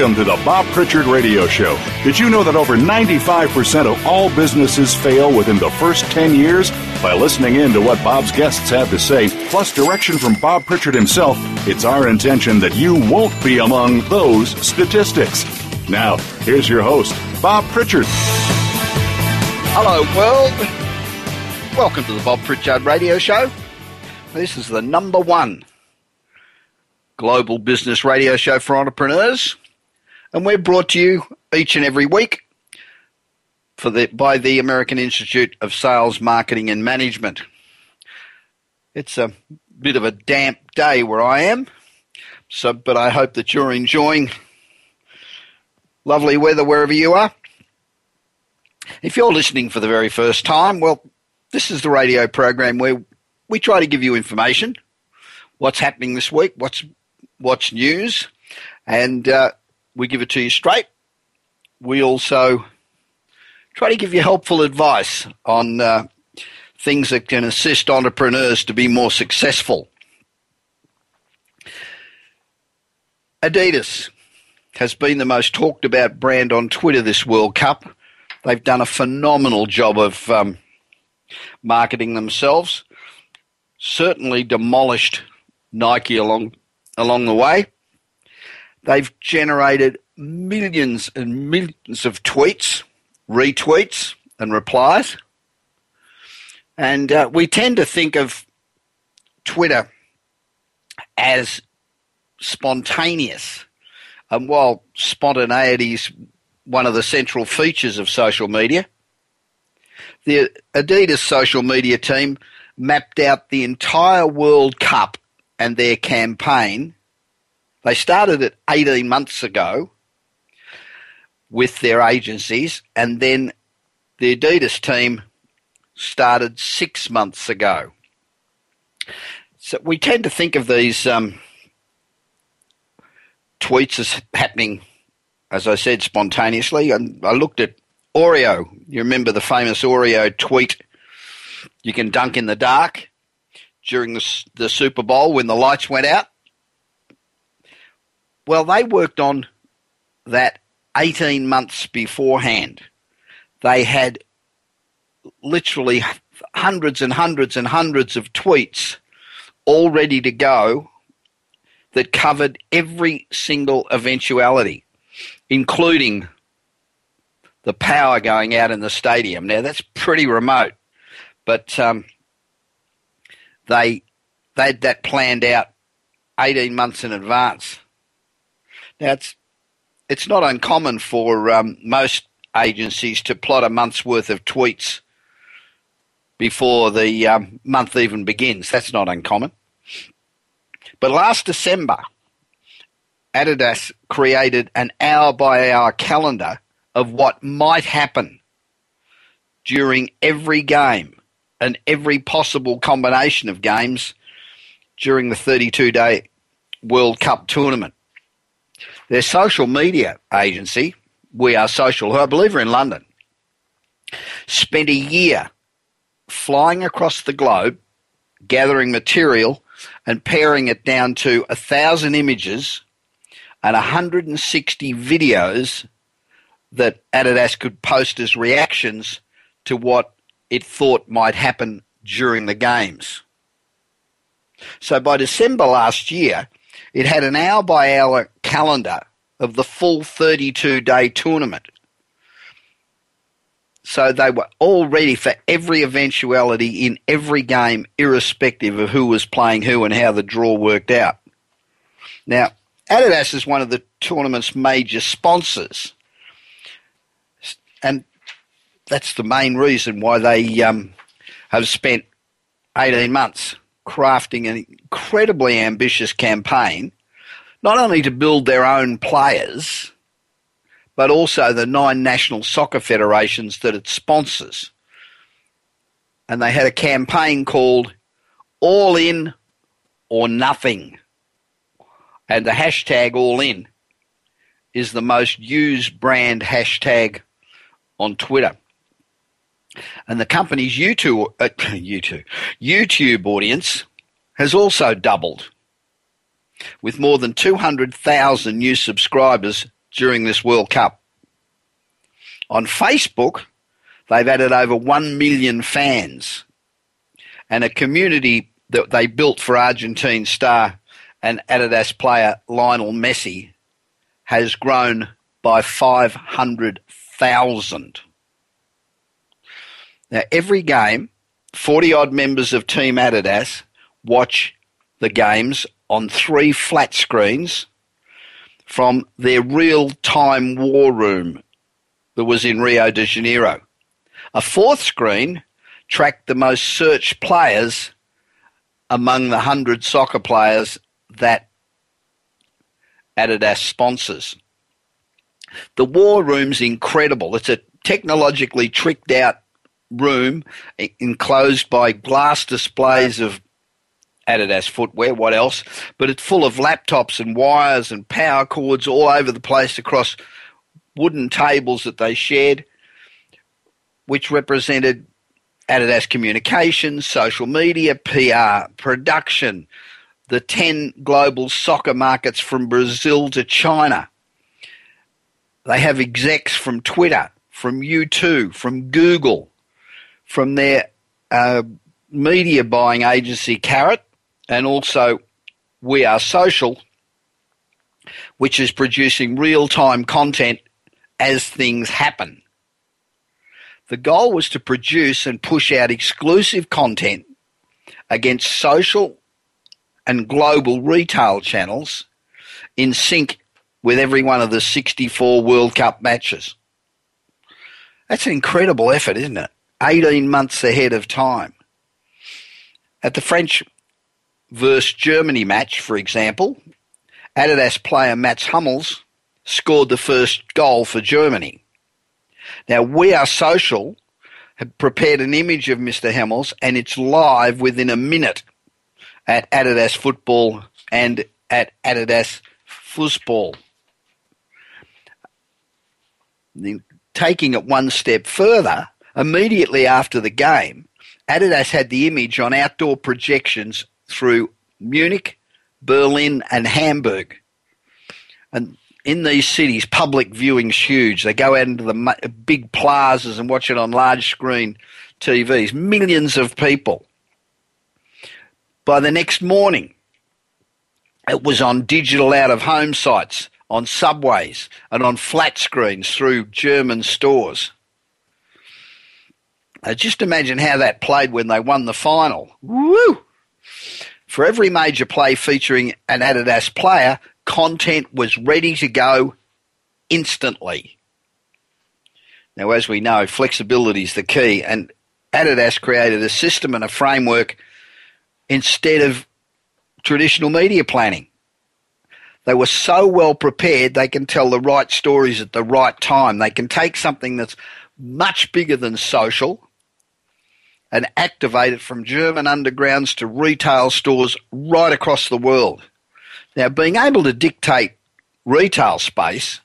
Welcome to the Bob Pritchard Radio Show. Did you know that over 95% of all businesses fail within the first 10 years? By listening in to what Bob's guests have to say, plus direction from Bob Pritchard himself, it's our intention that you won't be among those statistics. Now, here's your host, Bob Pritchard. Hello, world. Welcome to the Bob Pritchard Radio Show. This is the number one global business radio show for entrepreneurs, and we're brought to you each and every week for the, by the American Institute of Sales, Marketing and Management. It's a bit of a damp day where I am, so but I hope that you're enjoying lovely weather wherever you are. If you're listening for the very first time, well, this is the radio program where we try to give you information, what's happening this week, what's what's news, and uh, we give it to you straight. We also try to give you helpful advice on uh, things that can assist entrepreneurs to be more successful. Adidas has been the most talked about brand on Twitter this World Cup. They've done a phenomenal job of um, marketing themselves. Certainly demolished Nike along along the way. They've generated millions and millions of tweets, retweets, and replies. And uh, we tend to think of Twitter as spontaneous. And while spontaneity is one of the central features of social media, the Adidas social media team mapped out the entire World Cup and their campaign. They started it 18 months ago with their agencies, and then the Adidas team started six months ago. So we tend to think of these um, tweets as happening, as I said, spontaneously. And I looked at Oreo. You remember the famous Oreo tweet, you can dunk in the dark? during the, the Super Bowl when the lights went out? Well, they worked on that 18 months beforehand. They had literally hundreds and hundreds and hundreds of tweets all ready to go that covered every single eventuality, including the power going out in the stadium. Now, that's pretty remote, but um, they they had that planned out 18 months in advance. Now it's it's not uncommon for um, most agencies to plot a month's worth of tweets before the um, month even begins. That's not uncommon. But last December, Adidas created an hour by hour calendar of what might happen during every game and every possible combination of games during the 32 day World Cup tournament. Their social media agency, We Are Social, who I believe are in London, spent a year flying across the globe, gathering material and paring it down to a thousand images and 160 videos that Adidas could post as reactions to what it thought might happen during the games. So by December last year, it had an hour by hour calendar of the full 32 day tournament. So they were all ready for every eventuality in every game, irrespective of who was playing who and how the draw worked out. Now, Adidas is one of the tournament's major sponsors. And that's the main reason why they um, have spent 18 months crafting an incredibly ambitious campaign, not only to build their own players, but also the nine national soccer federations that it sponsors. And they had a campaign called All In or Nothing. And the hashtag All In is the most used brand hashtag on Twitter. And the company's YouTube, uh, YouTube, YouTube audience has also doubled, with more than 200,000 new subscribers during this World Cup. On Facebook, they've added over 1 million fans and a community that they built for Argentine star and Adidas player Lionel Messi has grown by 500,000. Now, every game, 40 odd members of Team Adidas watch the games on three flat screens from their real time war room that was in Rio de Janeiro. A fourth screen tracked the most searched players among the 100 soccer players that Adidas sponsors. The war room's incredible. It's a technologically tricked out room enclosed by glass displays of Adidas footwear, what else? But it's full of laptops and wires and power cords all over the place across wooden tables that they shared, which represented Adidas communications, social media, PR, production, the 10 global soccer markets from Brazil to China. They have execs from Twitter, from YouTube, from Google, from their uh, media buying agency Carat, and also We Are Social, which is producing real time content as things happen. The goal was to produce and push out exclusive content against social and global retail channels in sync with every one of the 64 World Cup matches. That's an incredible effort, isn't it? 18 months ahead of time. At the French versus Germany match, for example, Adidas player Mats Hummels scored the first goal for Germany. Now, We Are Social have prepared an image of Mr. Hummels and it's live within a minute at Adidas Football and at Adidas Fußball. Taking it one step further, Immediately after the game, Adidas had the image on outdoor projections through Munich, Berlin, and Hamburg. And in these cities, public viewing's huge. They go out into the big plazas and watch it on large screen TVs. Millions of people. By the next morning, it was on digital out of home sites, on subways, and on flat screens through German stores. Uh, just imagine how that played when they won the final. Woo! For every major play featuring an Adidas player, content was ready to go instantly. Now, as we know, flexibility is the key, and Adidas created a system and a framework instead of traditional media planning. They were so well prepared, they can tell the right stories at the right time. They can take something that's much bigger than social and activate it from German undergrounds to retail stores right across the world. Now, being able to dictate retail space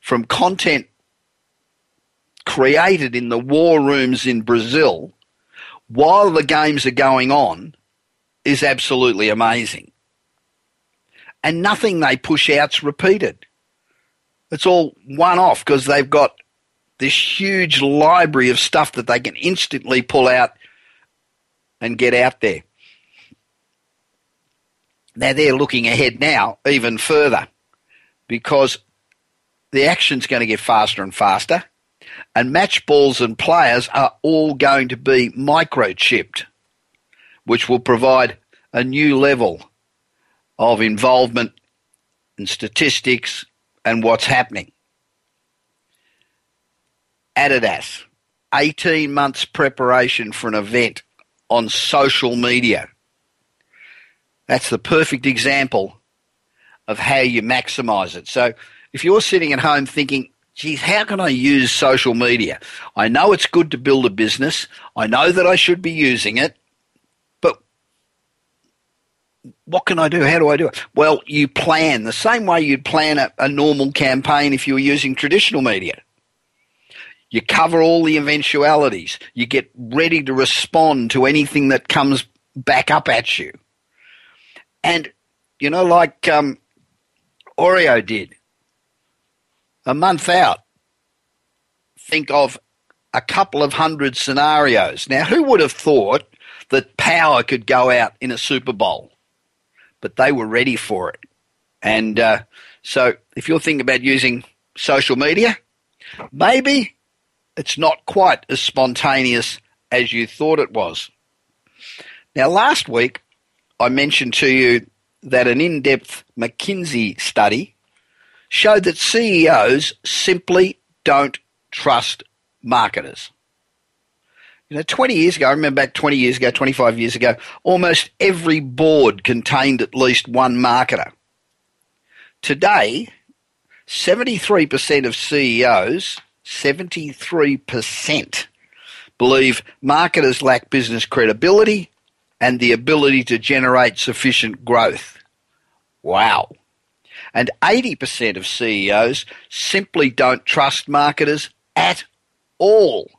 from content created in the war rooms in Brazil while the games are going on is absolutely amazing. And nothing they push out's repeated. It's all one off because they've got this huge library of stuff that they can instantly pull out and get out there. Now they're looking ahead now even further because the action's going to get faster and faster and match balls and players are all going to be microchipped which will provide a new level of involvement and statistics and what's happening. Adidas, 18 months preparation for an event on social media. That's the perfect example of how you maximize it. So if you're sitting at home thinking, geez, how can I use social media? I know it's good to build a business. I know that I should be using it. But what can I do? How do I do it? Well, you plan the same way you'd plan a, a normal campaign if you were using traditional media. You cover all the eventualities. You get ready to respond to anything that comes back up at you. And, you know, like um, Oreo did, a month out, think of a couple of hundred scenarios. Now, who would have thought that power could go out in a Super Bowl? But they were ready for it. And uh, so, if you're thinking about using social media, maybe it's not quite as spontaneous as you thought it was. Now, last week, I mentioned to you that an in depth McKinsey study showed that CEOs simply don't trust marketers. You know, 20 years ago, I remember back 20 years ago, 25 years ago, almost every board contained at least one marketer. Today, 73% of CEOs, 73%, believe marketers lack business credibility and the ability to generate sufficient growth. Wow. And 80% of CEOs simply don't trust marketers at all.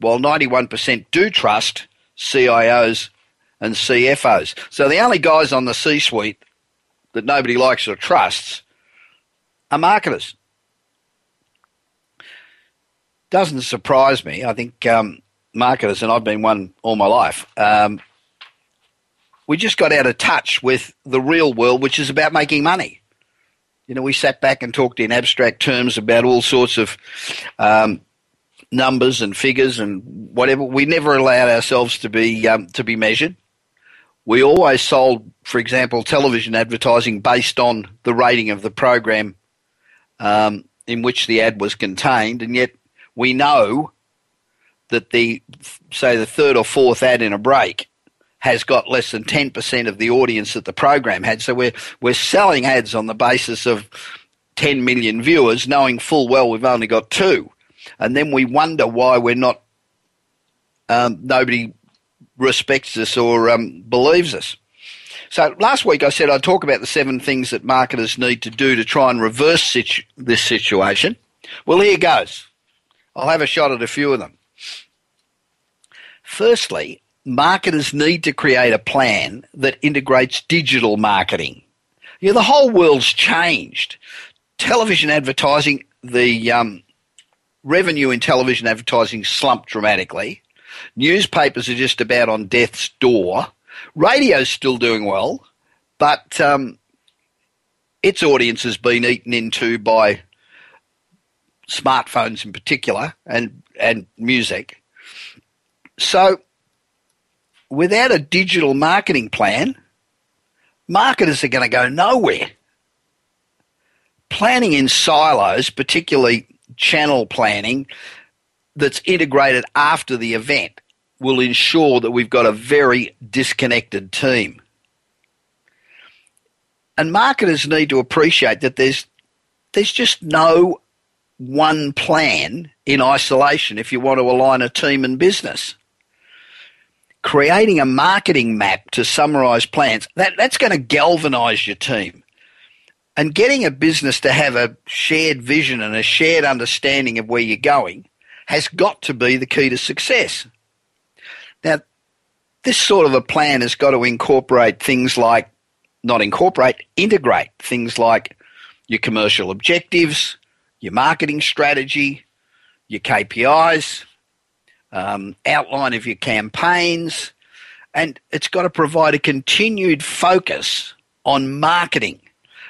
While 91% do trust CIOs and CFOs. So the only guys on the C suite that nobody likes or trusts are marketers. Doesn't surprise me. I think um, marketers, and I've been one all my life, um, we just got out of touch with the real world, which is about making money. You know, we sat back and talked in abstract terms about all sorts of um, numbers and figures and whatever. We never allowed ourselves to be um, to be measured. We always sold, for example, television advertising based on the rating of the program um, in which the ad was contained, and yet we know that the say the third or fourth ad in a break has got less than 10% of the audience that the program had. So we're, we're selling ads on the basis of 10 million viewers, knowing full well we've only got two. And then we wonder why we're not, um, nobody respects us or um, believes us. So last week I said I'd talk about the seven things that marketers need to do to try and reverse situ- this situation. Well, here goes. I'll have a shot at a few of them. Firstly, marketers need to create a plan that integrates digital marketing. You know, the whole world's changed. Television advertising, the um, revenue in television advertising slumped dramatically. Newspapers are just about on death's door. Radio's still doing well, but um, its audience has been eaten into by smartphones in particular and and music. So without a digital marketing plan, marketers are going to go nowhere. Planning in silos, particularly channel planning that's integrated after the event, will ensure that we've got a very disconnected team. And marketers need to appreciate that there's there's just no one plan in isolation if you want to align a team and business creating a marketing map to summarize plans, that, that's going to galvanize your team. And getting a business to have a shared vision and a shared understanding of where you're going has got to be the key to success. Now, this sort of a plan has got to incorporate things like, not incorporate, integrate things like your commercial objectives, your marketing strategy, your KPIs, um, outline of your campaigns, and it's got to provide a continued focus on marketing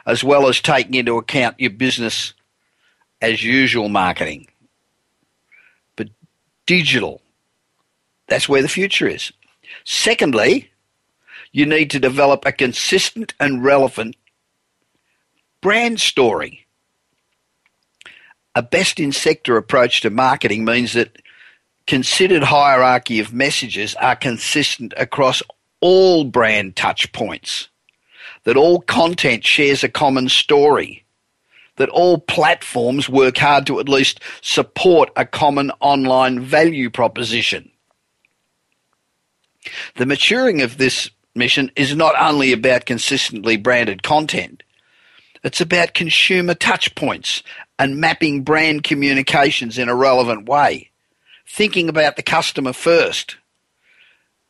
as well as taking into account your business as usual marketing. But digital, that's where the future is. Secondly, you need to develop a consistent and relevant brand story. A best in sector approach to marketing means that considered hierarchy of messages are consistent across all brand touch points, that all content shares a common story, that all platforms work hard to at least support a common online value proposition. The maturing of this mission is not only about consistently branded content, it's about consumer touch points and mapping brand communications in a relevant way thinking about the customer first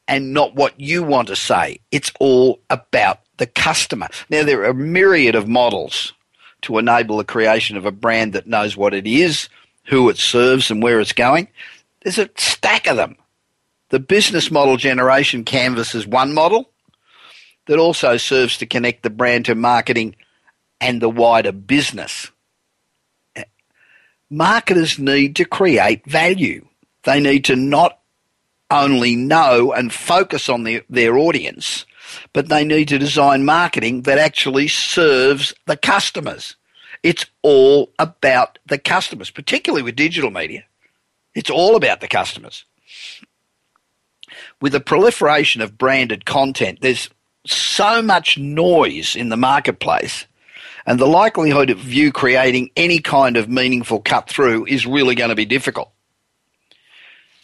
and not what you want to say. It's all about the customer. Now, there are a myriad of models to enable the creation of a brand that knows what it is, who it serves, and where it's going. There's a stack of them. The business model generation canvas is one model that also serves to connect the brand to marketing and the wider business. Marketers need to create value. They need to not only know and focus on the, their audience, but they need to design marketing that actually serves the customers. It's all about the customers, particularly with digital media. It's all about the customers. With the proliferation of branded content, there's so much noise in the marketplace, and the likelihood of you creating any kind of meaningful cut through is really going to be difficult.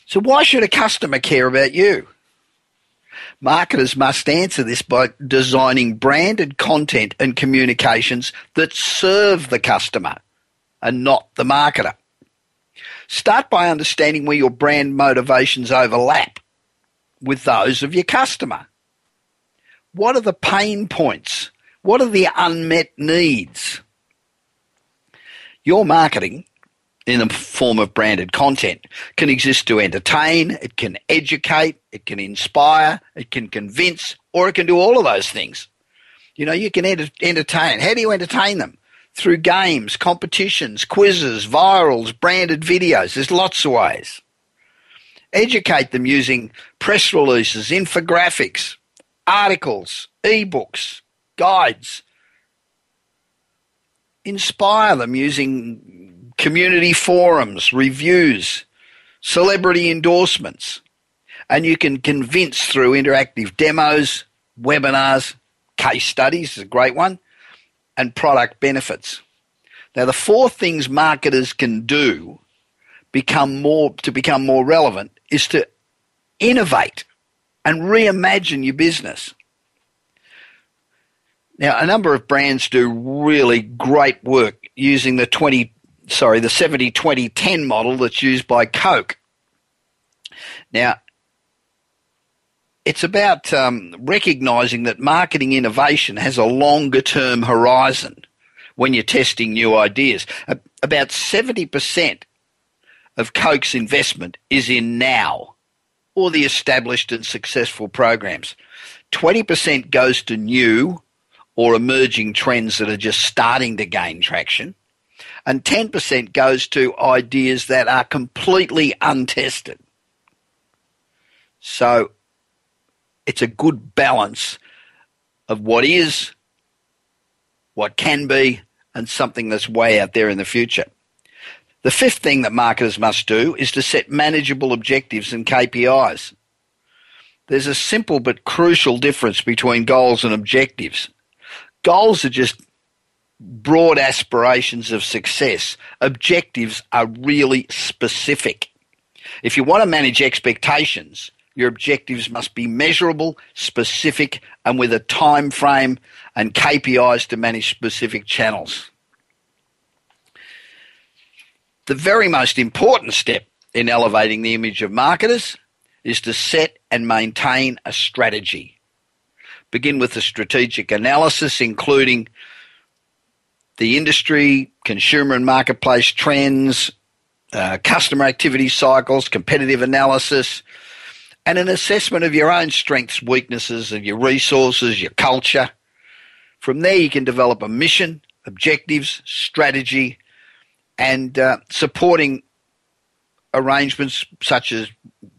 So, why should a customer care about you? Marketers must answer this by designing branded content and communications that serve the customer and not the marketer. Start by understanding where your brand motivations overlap with those of your customer. What are the pain points? What are the unmet needs? Your marketing in the form of branded content can exist to entertain, it can educate, it can inspire, it can convince, or it can do all of those things. You know, you can enter- entertain. How do you entertain them? Through games, competitions, quizzes, virals, branded videos. There's lots of ways. Educate them using press releases, infographics, articles, ebooks, guides. Inspire them using community forums, reviews, celebrity endorsements. And you can convince through interactive demos, webinars, case studies is a great one, and product benefits. Now, the four things marketers can do become more to become more relevant is to innovate and reimagine your business. Now, a number of brands do really great work using the 20 sorry, the 70 20 10 model that's used by Coke. Now, it's about um, recognizing that marketing innovation has a longer term horizon when you're testing new ideas. About 70% of Coke's investment is in now or the established and successful programs. 20% goes to new or emerging trends that are just starting to gain traction. And 10% goes to ideas that are completely untested. So it's a good balance of what is, what can be, and something that's way out there in the future. The fifth thing that marketers must do is to set manageable objectives and KPIs. There's a simple but crucial difference between goals and objectives. Goals are just broad aspirations of success. Objectives are really specific. If you want to manage expectations, your objectives must be measurable, specific, and with a time frame and KPIs to manage specific channels. The very most important step in elevating the image of marketers is to set and maintain a strategy. Begin with a strategic analysis, including the industry, consumer and marketplace trends, uh, customer activity cycles, competitive analysis, and an assessment of your own strengths, weaknesses, and your resources, your culture. From there, you can develop a mission, objectives, strategy, and uh, supporting arrangements such as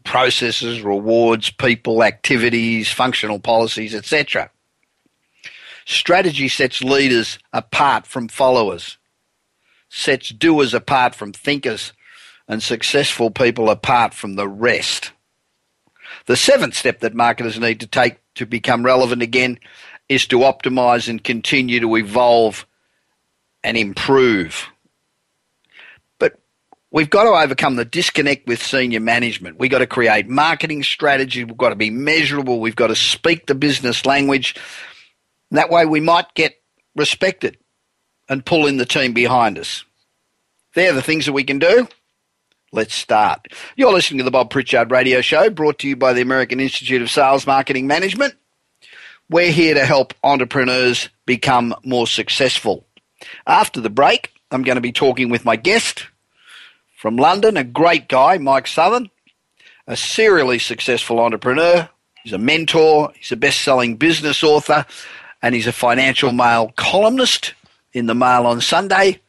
processes, rewards, people, activities, functional policies, etc. Strategy sets leaders apart from followers, sets doers apart from thinkers, and successful people apart from the rest. The seventh step that marketers need to take to become relevant again is to optimize and continue to evolve and improve. We've got to overcome the disconnect with senior management. We've got to create marketing strategy. We've got to be measurable. We've got to speak the business language. That way we might get respected and pull in the team behind us. They're the things that we can do. Let's start. You're listening to the Bob Pritchard Radio Show, brought to you by the American Institute of Sales Marketing Management. We're here to help entrepreneurs become more successful. After the break, I'm going to be talking with my guest from London, a great guy, Mike Southon, a serially successful entrepreneur. He's a mentor, he's a best selling business author, and he's a financial mail columnist in the Mail on Sunday.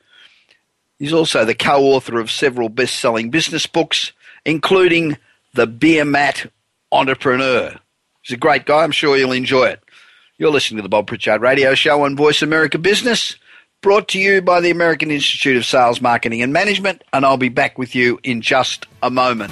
He's also the co author of several best selling business books, including The Beermat Entrepreneur. He's a great guy. I'm sure you'll enjoy it. You're listening to the Bob Pritchard Radio Show on Voice America Business, brought to you by the American Institute of Sales, Marketing and Management, and I'll be back with you in just a moment.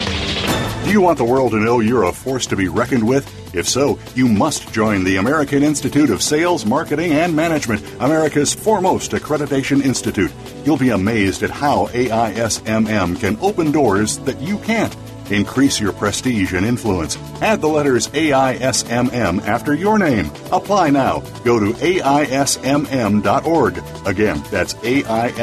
Do you want the world to know you're a force to be reckoned with? If so, you must join the American Institute of Sales, Marketing, and Management, America's foremost accreditation institute. You'll be amazed at how AISMM can open doors that you can't. Increase your prestige and influence. Add the letters AISMM after your name. Apply now. Go to AISMM.org. Again, that's AISMM.org.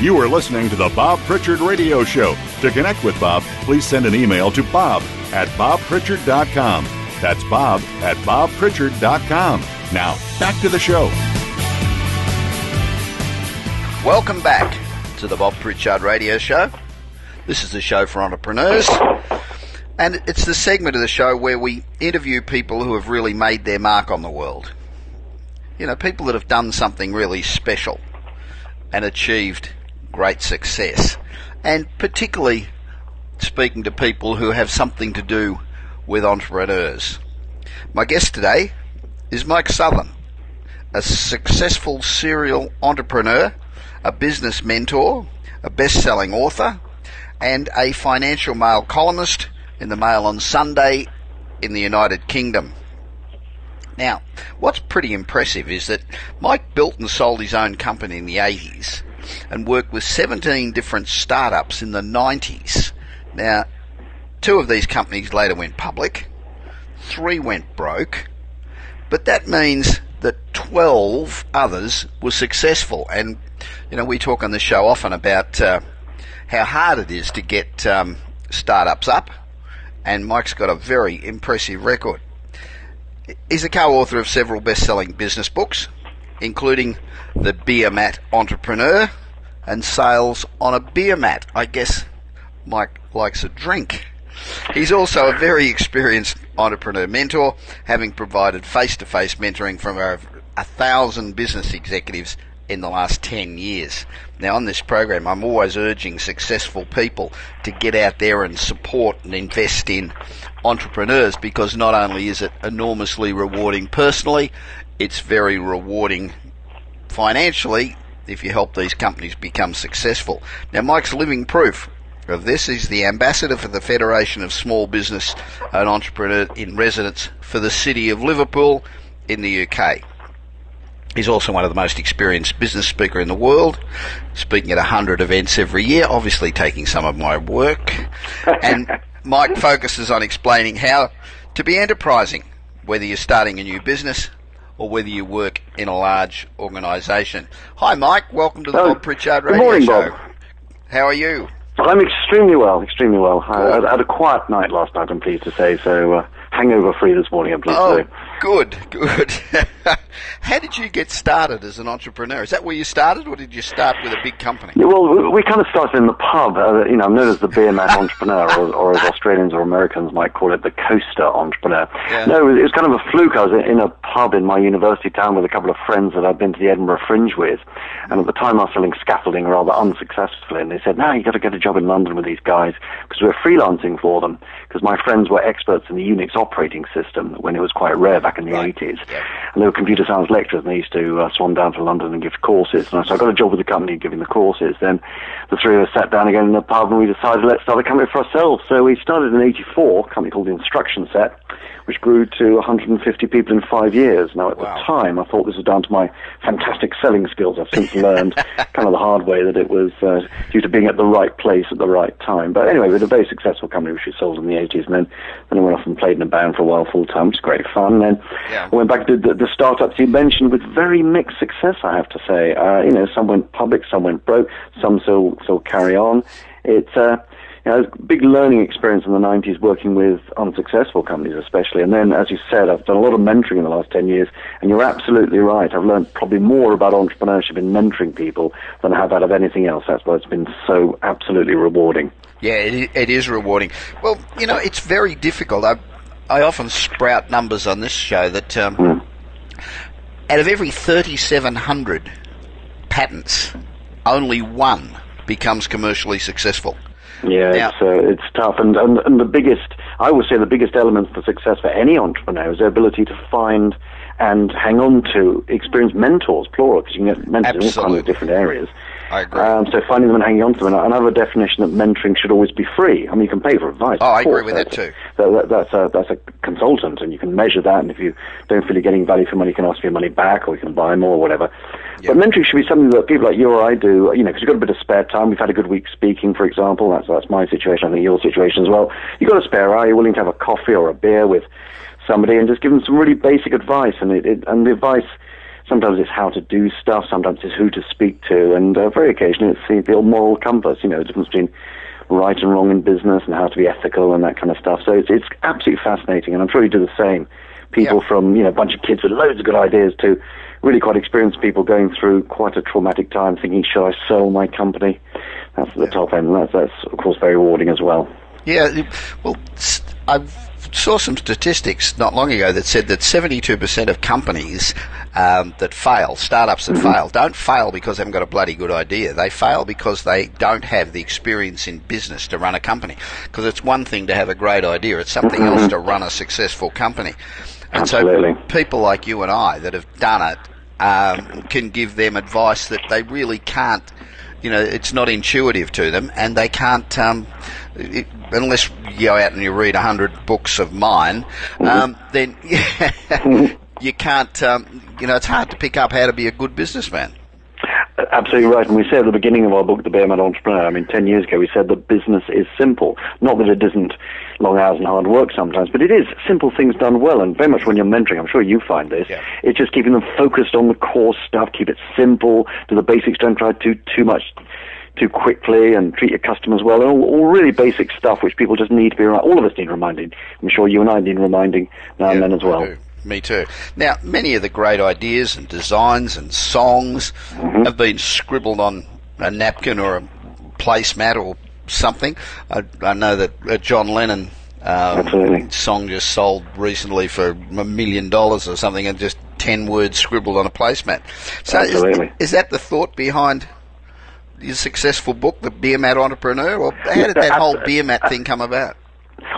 You are listening to the Bob Pritchard Radio Show. To connect with Bob, please send an email to bob at bobpritchard.com. That's bob at bobpritchard.com. Now, back to the show. Welcome back to the Bob Pritchard Radio Show. This is the show for entrepreneurs. And it's the segment of the show where we interview people who have really made their mark on the world. You know, people that have done something really special and achieved great success. And particularly speaking to people who have something to do with entrepreneurs. My guest today is Mike Southon, a successful serial entrepreneur, a business mentor, a best selling author, and a financial mail columnist in the Mail on Sunday in the United Kingdom. Now, what's pretty impressive is that Mike built and sold his own company in the 80s and worked with 17 different startups in the 90s. Now, two of these companies later went public, three went broke, but that means that 12 others were successful. And, you know, we talk on the show often about uh, how hard it is to get um, startups up, and Mike's got a very impressive record. He's a co author of several best selling business books, including The Beermat Entrepreneur and Sales on a Beermat. I guess Mike likes a drink. He's also a very experienced entrepreneur mentor, having provided face to face mentoring from over a thousand business executives in the last 10 years. Now, on this program, I'm always urging successful people to get out there and support and invest in entrepreneurs because not only is it enormously rewarding personally, it's very rewarding financially if you help these companies become successful. Now, Mike's living proof of this is the ambassador for the Federation of Small Business and Entrepreneur in Residence for the City of Liverpool in the UK. He's also one of the most experienced business speaker in the world, speaking at 100 events every year, obviously taking some of my work. And Mike focuses on explaining how to be enterprising, whether you're starting a new business or whether you work in a large organisation. Hi, Mike. Welcome to the oh, Bob Pritchard Radio Good morning, Show. Bob. How are you? I'm extremely well, extremely well. I, I, had a quiet night last night, I'm pleased to say, so uh, hangover free this morning, I'm pleased oh, to say. Good, good. How did you get started as an entrepreneur? Is that where you started, or did you start with a big company? Yeah, well, we, we kind of started in the pub. Uh, you know, I'm known as the beer mat entrepreneur, or, or, as Australians or Americans might call it, the coaster entrepreneur. Yeah. No, it was, it was, kind of a fluke. I was in a pub in my university town with a couple of friends that I'd been to the Edinburgh Fringe with, and at the time I was selling scaffolding rather unsuccessfully. And they said, "No, you've got to get a job in London with these guys because we're freelancing for them." Because my friends were experts in the Unix operating system when it was quite rare back in the right. 80s. Yeah. And they were computer science lecturers, and they used to uh, swan down to London and give courses. And so I got a job with the company giving the courses. Then the three of us sat down again in the pub, and we decided let's start a company for ourselves. So we started in '84, a company called the Instruction Set which grew to 150 people in five years. Now, at wow. the time, I thought this was down to my fantastic selling skills. I've since learned kind of the hard way that it was uh, due to being at the right place at the right time. But anyway, we had a very successful company which we sold in the 80s, and then, then I went off and played in a band for a while full time, which was great fun. And then yeah. I went back to the, the startups you mentioned with very mixed success, I have to say. Uh, you know, some went public, some went broke, some still, still carry on. It's, uh, you know, a big learning experience in the 90s working with unsuccessful companies, especially. And then, as you said, I've done a lot of mentoring in the last 10 years, and you're absolutely right. I've learned probably more about entrepreneurship and mentoring people than I have out of anything else. That's why it's been so absolutely rewarding. Yeah, it, it is rewarding. Well, you know, it's very difficult. I, I often sprout numbers on this show that um, mm. out of every 3,700 patents, only one becomes commercially successful. Yeah, now, it's uh, it's tough, and, and and the biggest, I would say, the biggest element for success for any entrepreneur is their ability to find and hang on to experienced mentors, plural, because you can get mentors Absolutely. in all kinds of different areas. I agree. Um, so finding them and hanging on to them. And another definition that mentoring should always be free. I mean, you can pay for advice. Oh, I agree with that too. That, that, that's a that's a consultant, and you can measure that. And if you don't feel you're getting value for money, you can ask for your money back, or you can buy more, or whatever. Yep. But mentoring should be something that people like you or I do. You know, because you've got a bit of spare time. We've had a good week speaking, for example. That's that's my situation. I think your situation as well. You've got a spare hour. You're willing to have a coffee or a beer with somebody and just give them some really basic advice. And it, it and the advice sometimes it's how to do stuff, sometimes it's who to speak to, and uh, very occasionally it's the, the old moral compass, you know, the difference between right and wrong in business and how to be ethical and that kind of stuff. So it's, it's absolutely fascinating, and I'm sure you do the same. People yeah. from, you know, a bunch of kids with loads of good ideas to really quite experienced people going through quite a traumatic time thinking, should I sell my company? That's the yeah. top end, and that's, that's, of course, very rewarding as well. Yeah, well, I've saw some statistics not long ago that said that 72% of companies um, that fail, startups that fail, don't fail because they haven't got a bloody good idea. They fail because they don't have the experience in business to run a company. Because it's one thing to have a great idea, it's something else to run a successful company. And Absolutely. so people like you and I that have done it um, can give them advice that they really can't you know, it's not intuitive to them, and they can't, um, it, unless you go out and you read a hundred books of mine, um, then you can't, um, you know, it's hard to pick up how to be a good businessman. Absolutely right. And we say at the beginning of our book, The Beermat Entrepreneur, I mean, 10 years ago, we said that business is simple. Not that it isn't long hours and hard work sometimes, but it is simple things done well. And very much when you're mentoring, I'm sure you find this, yeah. it's just keeping them focused on the core stuff, keep it simple, do the basics, don't try to do too much too quickly and treat your customers well, and all, all, really basic stuff which people just need to be, reminded. all of us need reminding. I'm sure you and I need reminding now yeah, and then as well. Me too. Now, many of the great ideas and designs and songs mm-hmm. have been scribbled on a napkin or a placemat or something. I, I know that uh, John Lennon um, song just sold recently for a million dollars or something, and just ten words scribbled on a placemat. So, is, is, that the thought behind your successful book, The Beermat Entrepreneur, or how did that whole beer mat thing come about?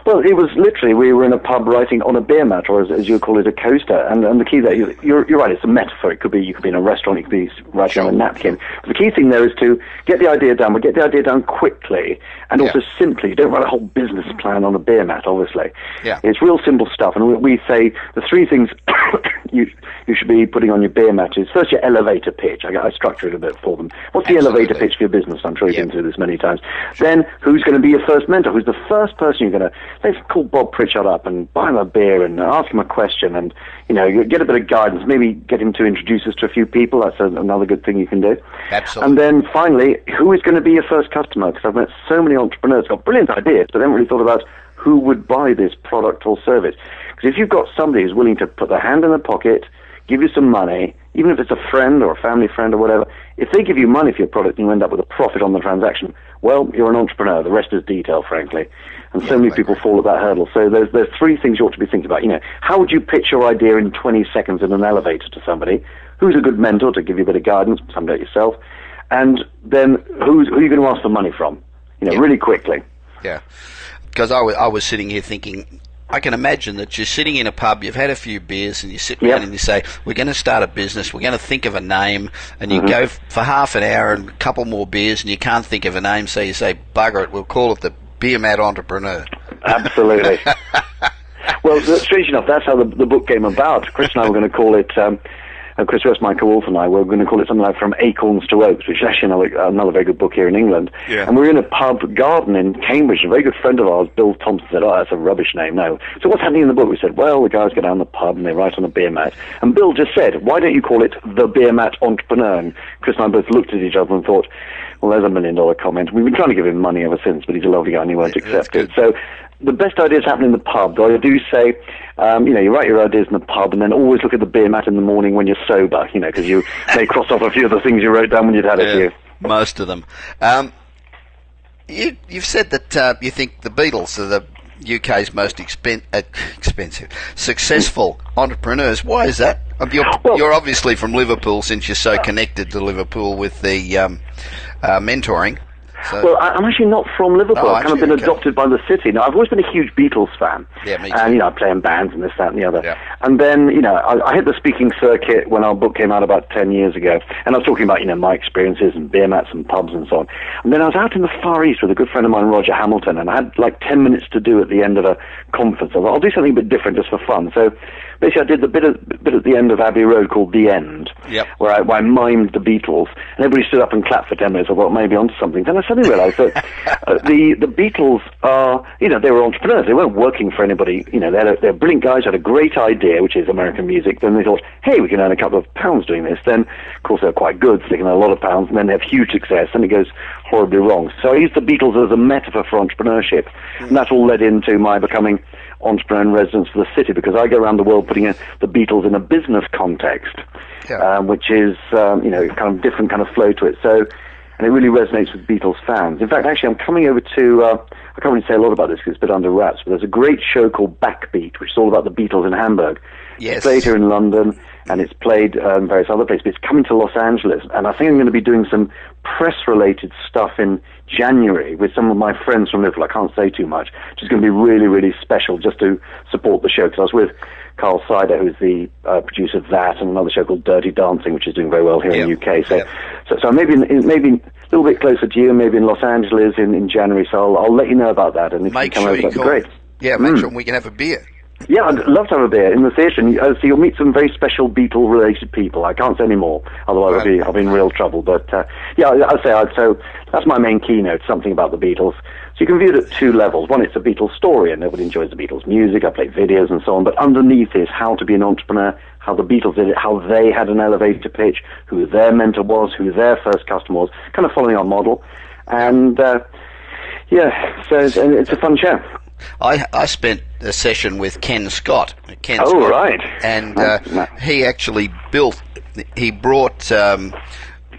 Well, it was literally we were in a pub writing on a beer mat, or as, as you call it, a coaster. And, and the key there, you're, you're right, it's a metaphor. It could be you could be in a restaurant, you could be writing on a napkin. But the key thing there is to get the idea done, but get the idea done quickly, and also yeah. simply. You don't write a whole business plan on a beer mat, obviously. Yeah. It's real simple stuff. And we, we say the three things you you should be putting on your beer mat is first your elevator pitch. I, I structure it a bit for them. What's the Absolutely. elevator pitch for your business? I'm sure you've yep. been through this many times. Sure. Then who's going to be your first mentor? Who's the first person you're going to let's call Bob Pritchard up and buy him a beer and ask him a question and you know get a bit of guidance. Maybe get him to introduce us to a few people. That's a, another good thing you can do. Absolutely. And then finally, who is going to be your first customer? Because I've met so many entrepreneurs got brilliant ideas, but they haven't really thought about who would buy this product or service. Because if you've got somebody who's willing to put their hand in their pocket, give you some money, even if it's a friend or a family friend or whatever, if they give you money for your product and you end up with a profit on the transaction, well, you're an entrepreneur. The rest is detail, frankly. And so many people fall at that hurdle. So there's, there's three things you ought to be thinking about. You know, how would you pitch your idea in 20 seconds in an elevator to somebody? Who's a good mentor to give you a bit of guidance, somebody like yourself? And then who's, who are you going to ask for money from? You know, yeah. really quickly. Yeah. Because I, w- I was sitting here thinking, I can imagine that you're sitting in a pub, you've had a few beers, and you sit yep. down and you say, "We're going to start a business. We're going to think of a name." And you mm-hmm. go for half an hour and a couple more beers, and you can't think of a name, so you say, "Bugger it, we'll call it the Beermat Entrepreneur." Absolutely. well, strange enough, that's how the, the book came about. Chris and I were going to call it. Um, uh, Chris West, Michael Wolf, and I were going to call it something like From Acorns to Oaks, which is actually another, another very good book here in England. Yeah. And we were in a pub garden in Cambridge. A very good friend of ours, Bill Thompson, said, Oh, that's a rubbish name. No. So what's happening in the book? We said, Well, the guys go down the pub and they write on a beer mat. And Bill just said, Why don't you call it The Beermat Entrepreneur? And Chris and I both looked at each other and thought, well, there's a million dollar comment. We've been trying to give him money ever since, but he's a lovely guy and he won't yeah, accept it. So the best ideas happen in the pub. Though I do say, um, you know, you write your ideas in the pub, and then always look at the beer mat in the morning when you're sober. You know, because you may cross off a few of the things you wrote down when you'd had yeah, a few. Most of them. Um, you, have said that uh, you think the Beatles are the UK's most expen- uh, expensive, successful entrepreneurs. Why is that? You're, well, you're, obviously from Liverpool, since you're so connected to Liverpool with the um, uh, mentoring. So, well, I, am actually not from Liverpool. Oh, I've kind of been okay. adopted by the city. Now, I've always been a huge Beatles fan. Yeah, me too. And, you know, I play in bands and this, that, and the other. Yeah. And then, you know, I, I hit the speaking circuit when our book came out about 10 years ago. And I was talking about, you know, my experiences and beer mats and pubs and so on. And then I was out in the Far East with a good friend of mine, Roger Hamilton, and I had like 10 minutes to do at the end of a conference. I thought, I'll do something a bit different just for fun. So basically I did the bit at, bit at the end of Abbey Road called The End, yep. where, I, where I mimed the Beatles, and everybody stood up and clapped for 10 minutes. I thought, maybe onto something. Then I suddenly realized that uh, the, the Beatles are, you know, they were entrepreneurs. They weren't working for anybody. You know, they're, they're brilliant guys, had a great idea, which is American music. Then they thought, hey, we can earn a couple of pounds doing this. Then, of course, they're quite good, so they can earn a lot of pounds, and then they have huge success, and it goes horribly wrong. So I used the Beatles as a metaphor for entrepreneurship, and that all led into my becoming entrepreneur in residence for the city because I go around the world putting a, the Beatles in a business context, yeah. um, which is um, you know kind of different kind of flow to it. So, and it really resonates with Beatles fans. In fact, actually, I'm coming over to. Uh, I can't really say a lot about this because it's a bit under wraps, but there's a great show called Backbeat, which is all about the Beatles in Hamburg. Yes. It's played here in London, and it's played um, various other places. But it's coming to Los Angeles, and I think I'm going to be doing some press-related stuff in January with some of my friends from Liverpool. I can't say too much. It's going to be really, really special just to support the show because I was with Karl Sydow, who's the uh, producer of that, and another show called Dirty Dancing, which is doing very well here yep. in the UK. So, yep. so, so maybe maybe a little bit closer to you, maybe in Los Angeles in, in January. So I'll, I'll let you know about that, and if make you come sure over, that'd be great. Yeah, make mm. sure we can have a beer. Yeah, I'd love to have a beer in the theatre. Uh, so you'll meet some very special Beatle-related people. I can't say any more, otherwise right. I'll be I'll be in real trouble. But uh, yeah, I'd say I'd, so. That's my main keynote. Something about the Beatles. So you can view it at two levels. One, it's a Beatles story, and nobody enjoys the Beatles music. I play videos and so on. But underneath is how to be an entrepreneur, how the Beatles did it, how they had an elevator pitch, who their mentor was, who their first customer was, kind of following our model. And uh, yeah, so it's, it's a fun show. I, I spent a session with Ken Scott. Ken oh, Scott, right. And uh, he actually built, he brought um,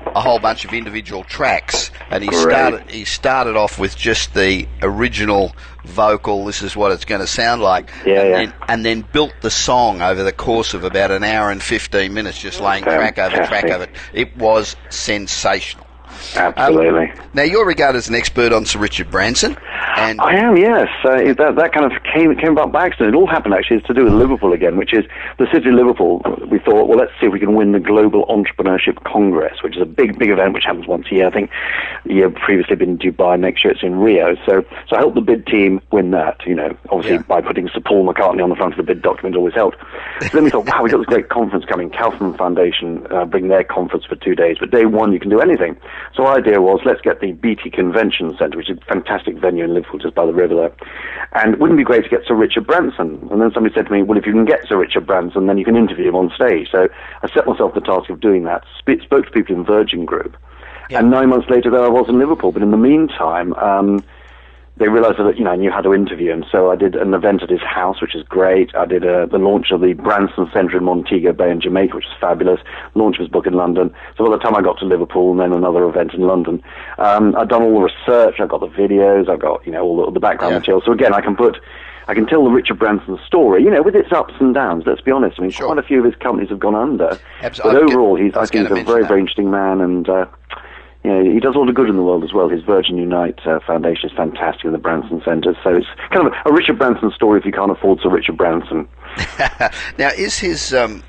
a whole bunch of individual tracks, and he Great. started he started off with just the original vocal. This is what it's going to sound like, yeah, and, yeah. Then, and then built the song over the course of about an hour and fifteen minutes, just laying track over track over. It. It was sensational. Absolutely. Um, now you're regarded as an expert on Sir Richard Branson. And I am, yes. Uh, that that kind of came came about by accident. It all happened actually. It's to do with Liverpool again, which is the city of Liverpool. We thought, well, let's see if we can win the Global Entrepreneurship Congress, which is a big big event which happens once a year. I think the year previously been in Dubai. Next year it's in Rio. So so I helped the bid team win that. You know, obviously yeah. by putting Sir Paul McCartney on the front of the bid document always helped. So then we thought, wow, we've got this great conference coming. Kauffman Foundation uh, bring their conference for two days, but day one you can do anything. So our idea was let's get the BT Convention Centre, which is a fantastic venue in Liverpool, just by the river there. And wouldn't it be great to get Sir Richard Branson? And then somebody said to me, well, if you can get Sir Richard Branson, then you can interview him on stage. So I set myself the task of doing that, sp- spoke to people in Virgin Group. Yeah. And nine months later, there I was in Liverpool. But in the meantime, um, they realized that you know I knew how to interview him, so I did an event at his house, which is great. I did uh, the launch of the Branson Centre in Montego Bay in Jamaica, which is fabulous. Launch of his book in London. So by the time I got to Liverpool, and then another event in London, um, I'd done all the research. I've got the videos. I've got you know all the, the background yeah. material. So again, I can put. I can tell the Richard Branson story, you know, with its ups and downs. Let's be honest. I mean, sure. quite a few of his companies have gone under, Absolutely. but overall, he's I think he's a very, that. very interesting man, and uh, you know, he does all the good in the world as well. His Virgin Unite uh, Foundation is fantastic in the Branson Centre. So it's kind of a, a, Richard Branson story if you can't afford Sir Richard Branson. now, is his. Um,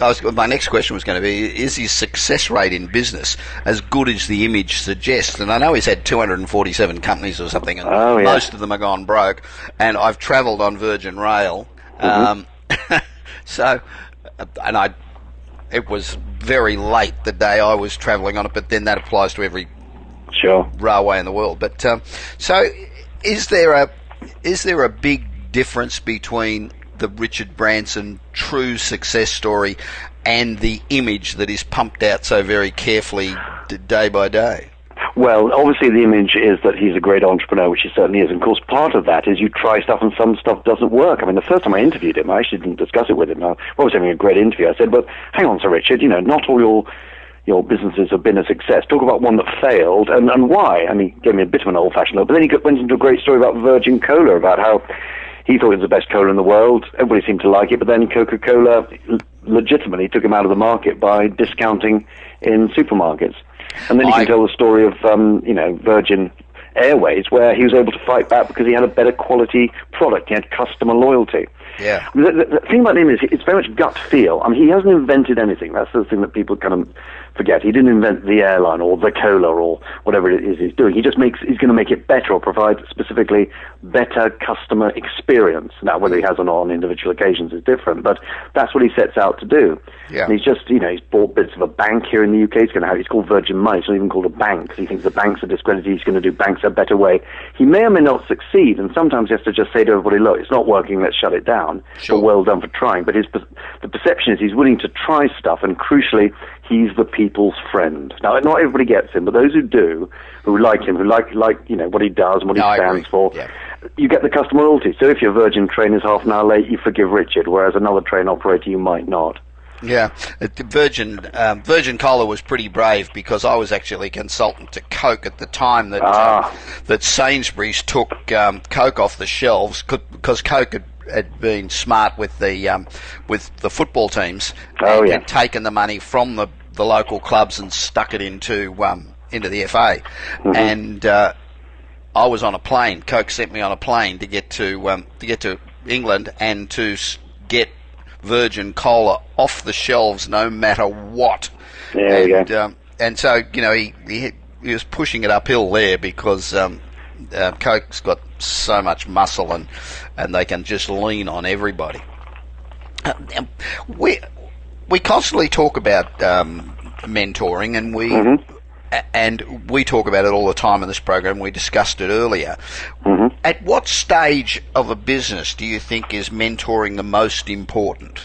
was, my next question was going to be: Is his success rate in business as good as the image suggests? And I know he's had 247 companies or something, and oh, yeah. most of them are gone broke. And I've travelled on Virgin Rail, mm-hmm. um, so and I it was very late the day I was travelling on it, but then that applies to every sure. railway in the world. But um, so, is there a is there a big difference between the Richard Branson true success story and the image that is pumped out so very carefully day by day? Well, obviously the image is that he's a great entrepreneur, which he certainly is. And of course, part of that is you try stuff and some stuff doesn't work. I mean, the first time I interviewed him, I actually didn't discuss it with him. I was having a great interview. I said, but hang on, Sir Richard, you know, not all your your businesses have been a success. Talk about one that failed and, and why. And he gave me a bit of an old-fashioned look. But then he went into a great story about Virgin Cola, about how he thought it was the best cola in the world. Everybody seemed to like it, but then Coca-Cola legitimately took him out of the market by discounting in supermarkets. And then you can tell the story of, um, you know, Virgin Airways, where he was able to fight back because he had a better quality product. He had customer loyalty. Yeah. The, the, the, thing about him is it's very much gut feel. I mean, he hasn't invented anything. That's the thing that people kind of forget. He didn't invent the airline or the cola or whatever it is he's doing. He just makes he's going to make it better or provide specifically better customer experience. Now, whether he has or not on individual occasions is different, but that's what he sets out to do. Yeah. And he's just you know he's bought bits of a bank here in the UK. He's going to have he's called Virgin Money. It's not even called a bank because he thinks the banks are discredited. He's going to do banks a better way. He may or may not succeed, and sometimes he has to just say to everybody, "Look, it's not working. Let's shut it down." Sure. But well done for trying. But his the perception is he's willing to try stuff, and crucially, he's the people's friend. Now, not everybody gets him, but those who do, who like him, who like like you know what he does and what no, he stands for, yeah. you get the customer loyalty. So if your Virgin train is half an hour late, you forgive Richard, whereas another train operator you might not. Yeah, uh, Virgin um, Virgin Cola was pretty brave because I was actually a consultant to Coke at the time that ah. uh, that Sainsbury's took um, Coke off the shelves because Coke had had been smart with the um, with the football teams oh, and yeah. had taken the money from the, the local clubs and stuck it into um, into the FA. Mm-hmm. And uh, I was on a plane. Coke sent me on a plane to get to um, to get to England and to get Virgin Cola off the shelves, no matter what. Yeah, and, um, and so you know he, he he was pushing it uphill there because um, uh, Coke's got so much muscle and and they can just lean on everybody. Uh, we we constantly talk about um, mentoring, and we mm-hmm. And we talk about it all the time in this program. We discussed it earlier. Mm-hmm. At what stage of a business do you think is mentoring the most important?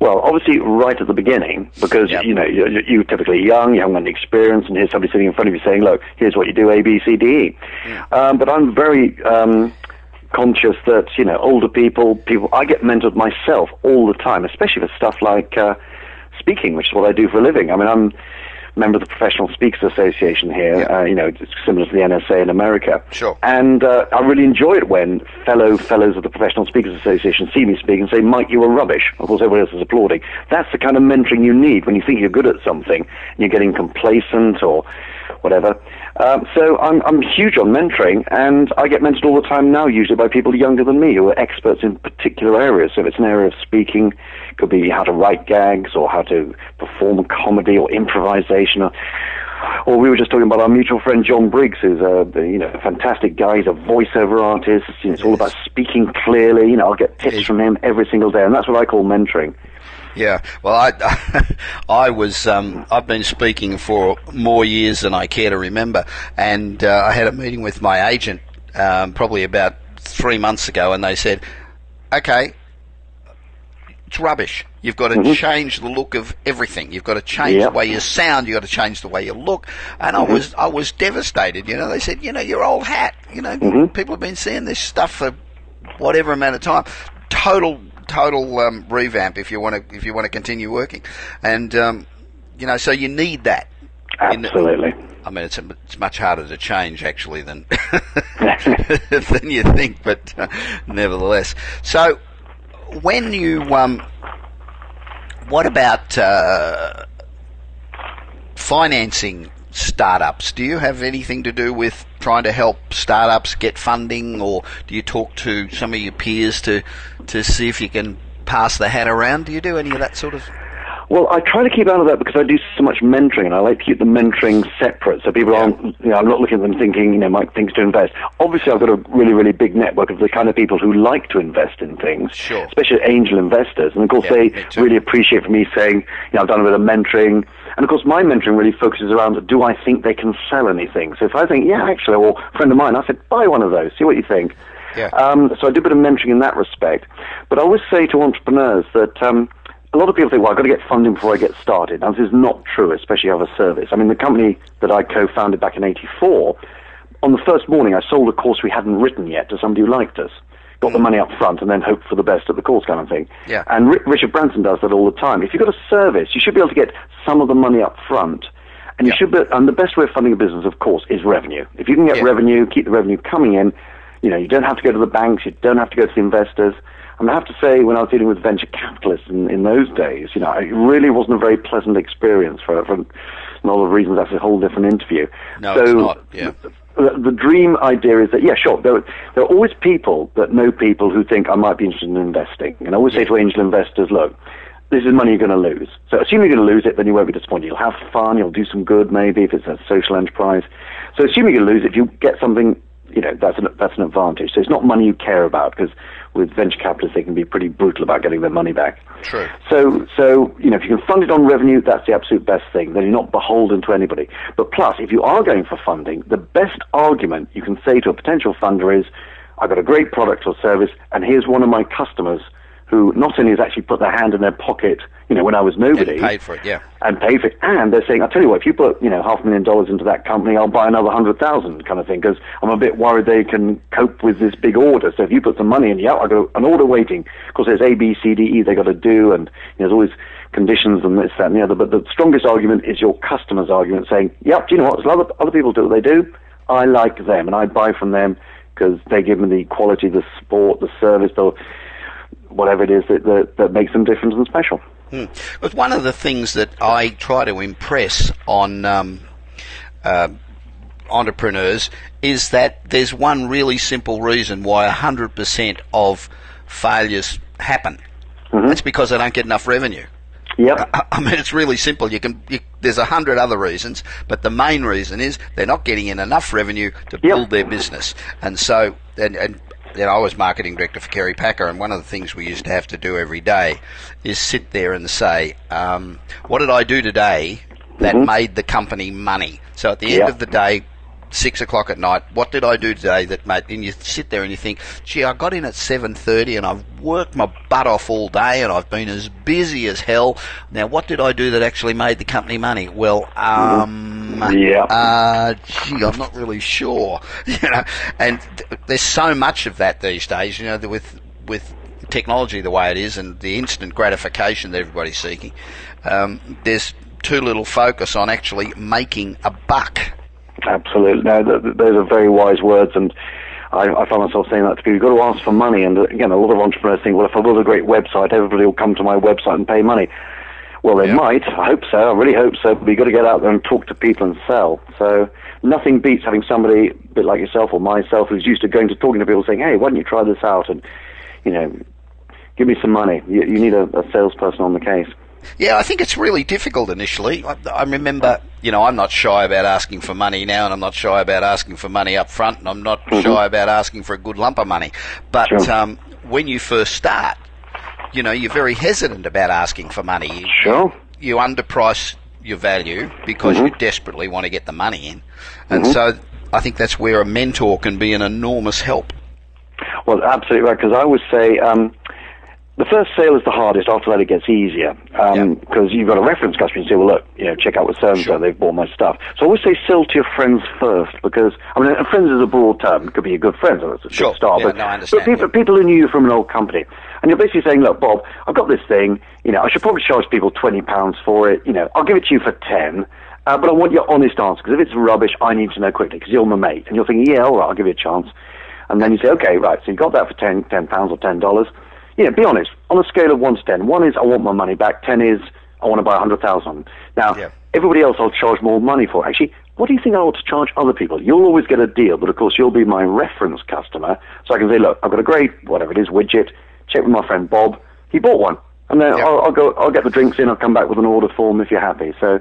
Well, obviously, right at the beginning, because yep. you know you're, you're, typically young, you haven't got any experience, and here's somebody sitting in front of you saying, "Look, here's what you do: A, B, C, D, E." Yeah. Um, but I'm very um, conscious that you know older people, people I get mentored myself all the time, especially for stuff like uh, speaking, which is what I do for a living. I mean, I'm member of the Professional Speakers Association here. Yeah. Uh, you know, it's similar to the NSA in America. Sure. And uh, I really enjoy it when fellow fellows of the Professional Speakers Association see me speak and say, "Mike, you were rubbish." Of course, everyone else is applauding. That's the kind of mentoring you need when you think you're good at something and you're getting complacent or whatever. Um, so I'm, I'm huge on mentoring, and I get mentored all the time now, usually by people younger than me who are experts in particular areas. So if it's an area of speaking, it could be how to write gags or how to perform comedy or improvisation. Or, or we were just talking about our mutual friend John Briggs, who's a you know a fantastic guy. He's a voiceover artist. You know, it's all about speaking clearly. You know, I'll get tips from him every single day, and that's what I call mentoring. Yeah, well, I, I was, um, I've been speaking for more years than I care to remember, and uh, I had a meeting with my agent um, probably about three months ago, and they said, "Okay, it's rubbish. You've got to mm-hmm. change the look of everything. You've got to change yep. the way you sound. You've got to change the way you look. And mm-hmm. I was, I was devastated. You know, they said, you know, your old hat. You know, mm-hmm. people have been seeing this stuff for whatever amount of time. Total, total um, revamp if you want to, if you want to continue working. And um, you know, so you need that. Absolutely. I mean, it's, a, it's much harder to change actually than than you think, but uh, nevertheless. So, when you um, what about uh, financing startups? Do you have anything to do with trying to help startups get funding, or do you talk to some of your peers to to see if you can pass the hat around? Do you do any of that sort of well, I try to keep out of that because I do so much mentoring, and I like to keep the mentoring separate, so people aren't. You know, I'm not looking at them thinking, you know, Mike things to invest. Obviously, I've got a really, really big network of the kind of people who like to invest in things, sure. especially angel investors, and of course, yeah, they really appreciate me saying, you know, I've done a bit of mentoring, and of course, my mentoring really focuses around, do I think they can sell anything? So if I think, yeah, actually, or a friend of mine, I said, buy one of those, see what you think. Yeah. Um, so I do a bit of mentoring in that respect, but I always say to entrepreneurs that. Um, a lot of people think, well, I've got to get funding before I get started. Now, this is not true, especially of a service. I mean, the company that I co-founded back in 84, on the first morning, I sold a course we hadn't written yet to somebody who liked us. Got the mm. money up front and then hoped for the best at the course kind of thing. Yeah. And R- Richard Branson does that all the time. If you've got a service, you should be able to get some of the money up front. And you yeah. should be, and the best way of funding a business, of course, is revenue. If you can get yeah. revenue, keep the revenue coming in, you know, you don't have to go to the banks, you don't have to go to the investors. And I have to say, when I was dealing with venture capitalists in, in those days, you know, it really wasn't a very pleasant experience for, for a lot of reasons. That's a whole different interview. No, so, it's not. Yeah. The, the dream idea is that, yeah, sure, there, there are always people that know people who think I might be interested in investing. And I always yeah. say to angel investors, look, this is money you're going to lose. So assume you're going to lose it, then you won't be disappointed. You'll have fun, you'll do some good maybe if it's a social enterprise. So assuming you're going to lose it, if you get something you know that's an that's an advantage. So it's not money you care about because with venture capitalists they can be pretty brutal about getting their money back. True. So so you know if you can fund it on revenue, that's the absolute best thing. Then you're not beholden to anybody. But plus, if you are going for funding, the best argument you can say to a potential funder is, "I've got a great product or service, and here's one of my customers who not only has actually put their hand in their pocket, you know, when I was nobody, and paid for it, yeah, and paid for it, and they're saying, "I'll tell you what, if you put, you know, half a million dollars into that company, I'll buy another hundred thousand, kind of thing, because I'm a bit worried they can cope with this big order. So if you put some money in, yeah, I got an order waiting, because there's A, B, C, D, E they got to do, and you know, there's always conditions and this, that, and the other. But the strongest argument is your customer's argument, saying, "Yep, do you know what? Other other people do what they do. I like them, and I buy from them." Because they give me the quality, the support, the service, the whatever it is that, that, that makes them different and special. Hmm. But one of the things that I try to impress on um, uh, entrepreneurs is that there's one really simple reason why 100% of failures happen. Mm-hmm. That's because they don't get enough revenue. Yep. I, I mean, it's really simple. You can. You, there's a hundred other reasons, but the main reason is they're not getting in enough revenue to build yep. their business, and so and, and you know, I was marketing director for Kerry Packer, and one of the things we used to have to do every day is sit there and say, um, "What did I do today that mm-hmm. made the company money?" So at the end of the day, six o'clock at night. What did I do today that made? And you sit there and you think, gee, I got in at seven thirty and I've worked my butt off all day and I've been as busy as hell. Now, what did I do that actually made the company money? Well, um, yeah, uh, gee, I'm not really sure. You know, and th- there's so much of that these days. You know, with with technology the way it is and the instant gratification that everybody's seeking, um, there's too little focus on actually making a buck. Absolutely. No, those are very wise words, and I, I find myself saying that to people. You've got to ask for money, and uh, again, a lot of entrepreneurs think, well, if I build a great website, everybody will come to my website and pay money. Well, they might. I hope so. I really hope so. But you've got to get out there and talk to people and sell. So nothing beats having somebody, a bit like yourself or myself, who's used to going to talking to people, saying, "Hey, why don't you try this out?" And you know, give me some money. You, you need a, a salesperson on the case. Yeah, I think it's really difficult initially. I, I, remember, you know, I'm not shy about asking for money now, and I'm not shy about asking for money up front, and I'm not mm-hmm. shy about asking for a good lump of money. But sure. um, when you first start, you know, you're very hesitant about asking for money. You, Sure. You underprice your value because mm-hmm. you desperately want to get the money in, and mm-hmm. so I think that's where a mentor can be an enormous help. Well, absolutely right. Because I always say. Um, the first sale is the hardest. After that, it gets easier because um, yeah. you've got a reference customer. You say, "Well, look, you know, check out with so and so. They've bought my stuff." So I always say, sell to your friends first because I mean, friends is a broad term. It could be a good friend, so it's a sure. good start. Yeah, but, no, but people, people who knew you from an old company, and you're basically saying, "Look, Bob, I've got this thing. You know, I should probably charge people twenty pounds for it. You know, I'll give it to you for ten. Uh, but I want your honest answer because if it's rubbish, I need to know quickly because you're my mate, and you're thinking, "Yeah, all right, I'll give you a chance." And then you say, "Okay, right. So you got that for ten, ten pounds or ten dollars." Yeah, be honest. On a scale of 1 to 10, 1 is I want my money back, 10 is I want to buy a 100,000. Now, yeah. everybody else I'll charge more money for. Actually, what do you think I ought to charge other people? You'll always get a deal, but of course you'll be my reference customer. So I can say, look, I've got a great, whatever it is, widget. Check with my friend Bob. He bought one. And then yeah. I'll, I'll, go, I'll get the drinks in, I'll come back with an order form if you're happy. So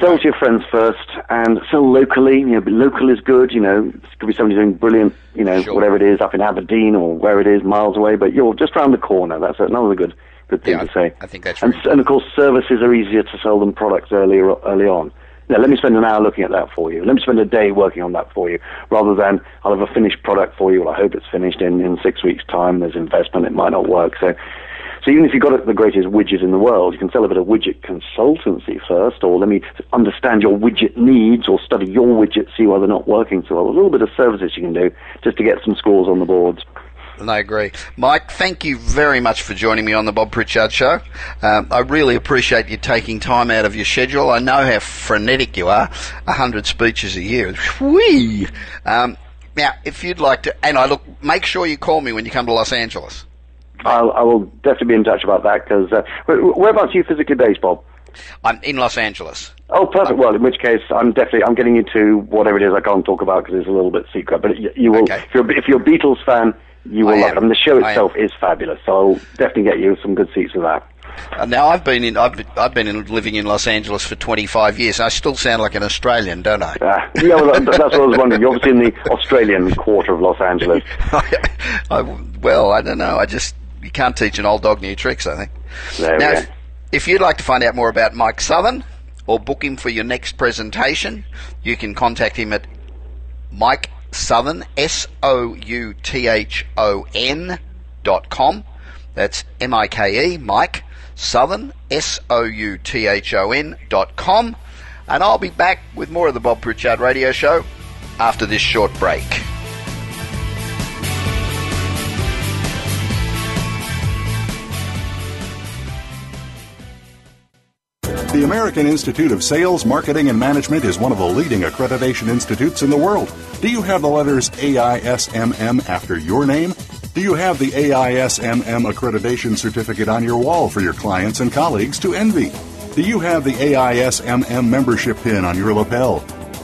sell to your friends first and sell locally. You know, local is good. You know, it could be somebody doing brilliant, you know, sure. whatever it is up in Aberdeen or where it is, miles away, but you're just around the corner. That's another good good thing yeah, to say. I think that's and, and of course, services are easier to sell than products earlier early on. Now, let me spend an hour looking at that for you. Let me spend a day working on that for you, rather than I'll have a finished product for you. Well, I hope it's finished in, in six weeks' time. There's investment; it might not work. So, so even if you've got the greatest widget in the world, you can sell a bit of widget consultancy first, or let me understand your widget needs, or study your widget, see why they're not working so well. A little bit of services you can do just to get some scores on the boards. And I agree. Mike, thank you very much for joining me on the Bob Pritchard Show. Um, I really appreciate you taking time out of your schedule. I know how frenetic you are. A hundred speeches a year. Whee! Um, now, if you'd like to, and I look, make sure you call me when you come to Los Angeles. I'll, I will definitely be in touch about that because uh, whereabouts are you physically based, Bob? I'm in Los Angeles. Oh, perfect. Well, in which case, I'm definitely I'm getting you to whatever it is I can't talk about because it's a little bit secret. But you, you will, okay. if, you're, if you're a Beatles fan, you will I love am. it. I mean, the show itself is fabulous, so I'll definitely get you some good seats for that. Uh, now I've been in I've been, I've been in, living in Los Angeles for 25 years. I still sound like an Australian, don't I? Uh, yeah, well, that's what I was wondering. You're obviously in the Australian quarter of Los Angeles. I, well, I don't know. I just you can't teach an old dog new tricks, I think. There now, if, if you'd like to find out more about Mike Southon or book him for your next presentation, you can contact him at Mike Southon, S O U T H O N dot com. That's M I K E, Mike Southon, S O U T H O N dot com. And I'll be back with more of the Bob Pritchard Radio Show after this short break. The American Institute of Sales, Marketing, and Management is one of the leading accreditation institutes in the world. Do you have the letters AISMM after your name? Do you have the AISMM accreditation certificate on your wall for your clients and colleagues to envy? Do you have the AISMM membership pin on your lapel?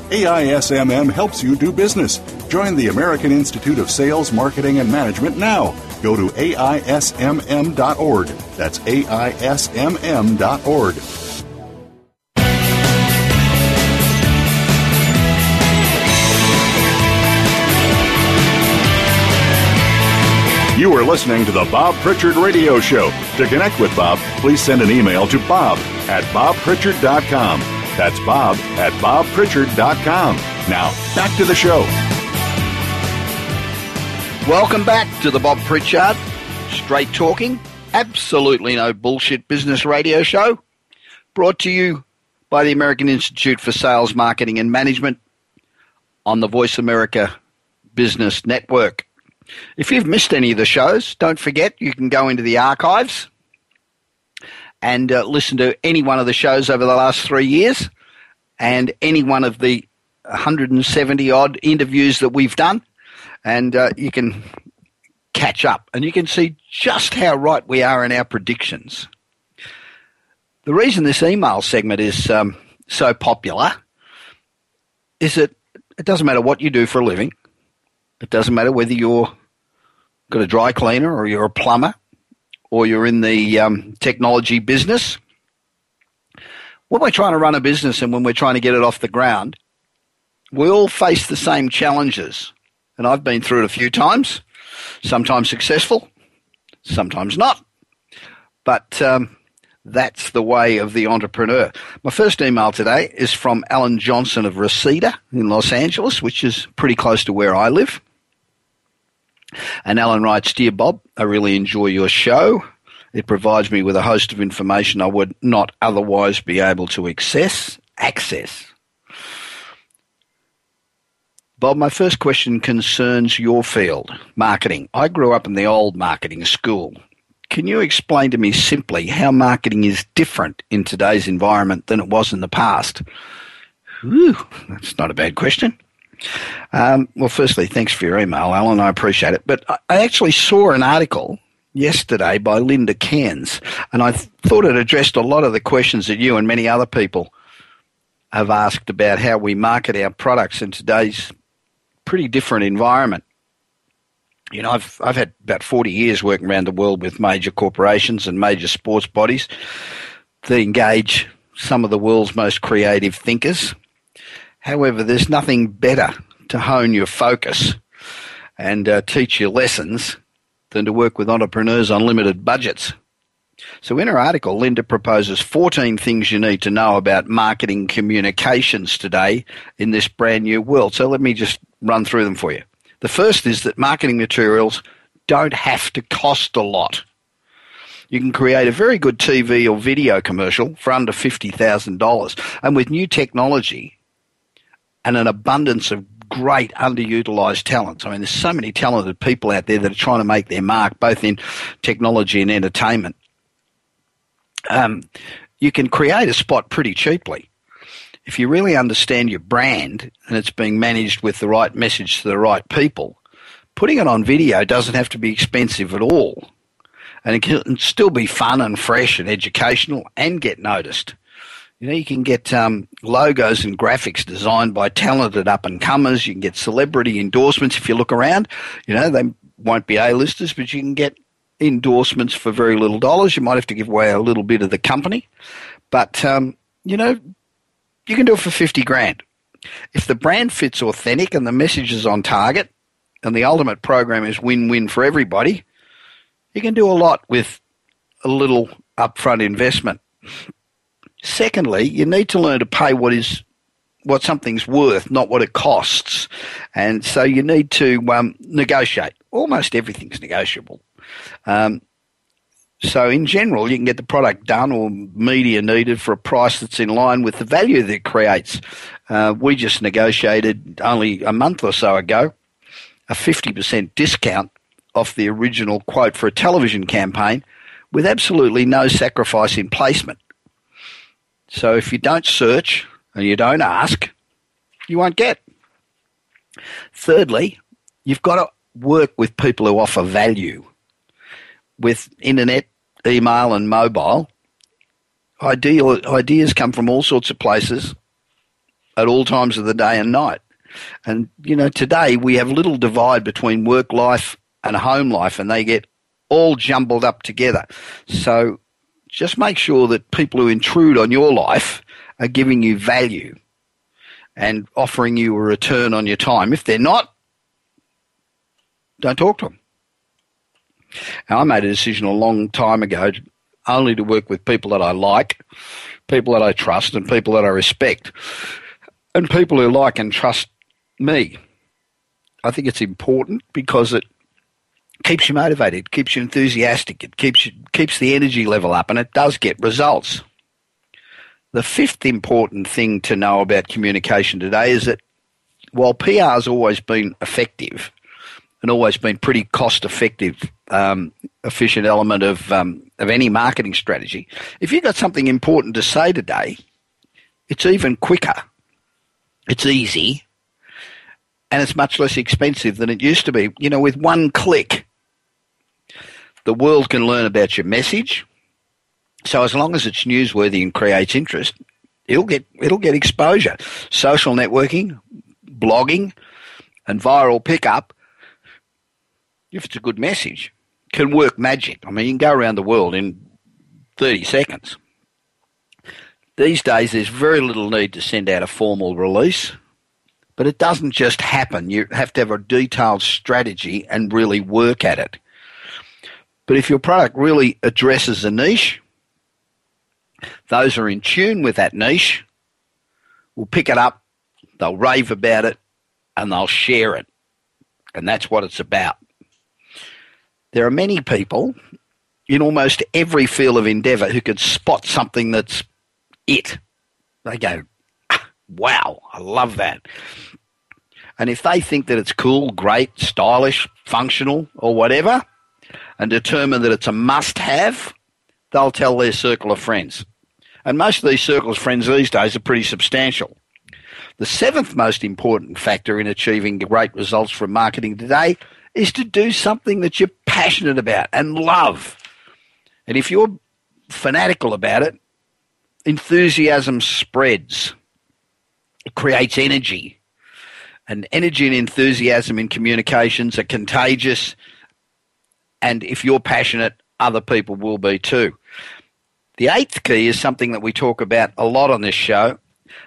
AISMM helps you do business. Join the American Institute of Sales, Marketing, and Management now. Go to AISMM.org. That's AISMM.org. You are listening to the Bob Pritchard Radio Show. To connect with Bob, please send an email to bob at bobpritchard.com. That's bob at bobpritchard.com. Now, back to the show. Welcome back to the Bob Pritchard Straight Talking, absolutely no bullshit business radio show. Brought to you by the American Institute for Sales, Marketing and Management on the Voice America Business Network. If you've missed any of the shows, don't forget you can go into the archives and uh, listen to any one of the shows over the last three years and any one of the 170 odd interviews that we've done. And uh, you can catch up and you can see just how right we are in our predictions. The reason this email segment is um, so popular is that it doesn't matter what you do for a living, it doesn't matter whether you're got a dry cleaner or you're a plumber or you're in the um, technology business. When we're trying to run a business and when we're trying to get it off the ground, we all face the same challenges. And I've been through it a few times, sometimes successful, sometimes not. But um, that's the way of the entrepreneur. My first email today is from Alan Johnson of Reseda in Los Angeles, which is pretty close to where I live. And Alan writes, Dear Bob, I really enjoy your show. It provides me with a host of information I would not otherwise be able to access. Access. Bob, my first question concerns your field, marketing. I grew up in the old marketing school. Can you explain to me simply how marketing is different in today's environment than it was in the past? Whew, that's not a bad question. Um, well, firstly, thanks for your email, Alan. I appreciate it. But I actually saw an article yesterday by Linda Cairns, and I th- thought it addressed a lot of the questions that you and many other people have asked about how we market our products in today's pretty different environment. You know, I've I've had about forty years working around the world with major corporations and major sports bodies that engage some of the world's most creative thinkers. However, there's nothing better to hone your focus and uh, teach you lessons than to work with entrepreneurs on limited budgets. So, in her article, Linda proposes 14 things you need to know about marketing communications today in this brand new world. So, let me just run through them for you. The first is that marketing materials don't have to cost a lot. You can create a very good TV or video commercial for under $50,000. And with new technology and an abundance of great underutilized talents. I mean, there's so many talented people out there that are trying to make their mark, both in technology and entertainment. Um, you can create a spot pretty cheaply. If you really understand your brand and it's being managed with the right message to the right people, putting it on video doesn't have to be expensive at all. And it can still be fun and fresh and educational and get noticed. You know, you can get um, logos and graphics designed by talented up and comers. You can get celebrity endorsements if you look around. You know, they won't be A-listers, but you can get endorsements for very little dollars. You might have to give away a little bit of the company, but um, you know, you can do it for fifty grand. If the brand fits authentic and the message is on target, and the ultimate program is win-win for everybody, you can do a lot with a little upfront investment. Secondly, you need to learn to pay what is what something's worth, not what it costs. And so you need to um, negotiate. Almost everything's negotiable. Um, so in general, you can get the product done or media needed for a price that's in line with the value that it creates. Uh, we just negotiated only a month or so ago a 50% discount off the original quote for a television campaign with absolutely no sacrifice in placement. So if you don't search and you don't ask, you won't get. Thirdly, you've got to work with people who offer value. With internet, email, and mobile, ideal, ideas come from all sorts of places at all times of the day and night. And, you know, today we have little divide between work life and home life, and they get all jumbled up together. So just make sure that people who intrude on your life are giving you value and offering you a return on your time. If they're not, don't talk to them. Now, I made a decision a long time ago only to work with people that I like, people that I trust, and people that I respect, and people who like and trust me. I think it's important because it keeps you motivated, keeps you enthusiastic, it keeps you, keeps the energy level up, and it does get results. The fifth important thing to know about communication today is that while PR has always been effective and always been pretty cost effective, um, efficient element of um, of any marketing strategy, if you've got something important to say today, it's even quicker. It's easy and it's much less expensive than it used to be. You know, with one click, the world can learn about your message. So as long as it's newsworthy and creates interest, it'll get it'll get exposure. Social networking, blogging, and viral pickup, if it's a good message, can work magic. I mean, you can go around the world in 30 seconds. These days, there's very little need to send out a formal release, but it doesn't just happen. You have to have a detailed strategy and really work at it. But if your product really addresses a niche, those who are in tune with that niche will pick it up, they'll rave about it, and they'll share it. And that's what it's about. there are many people in almost every field of endeavour who could spot something that's it. They go, ah, wow, I love that. And if they think that it's cool, great, stylish, functional, or whatever, and determine that it's a must have, they'll tell their circle of friends. And most of these circles of friends these days are pretty substantial. The seventh most important factor in achieving great results from marketing today is to do something that you're passionate about and love. And if you're fanatical about it, enthusiasm spreads. It creates energy. And energy and enthusiasm in communications are contagious. And if you're passionate, other people will be too. The eighth key is something that we talk about a lot on this show,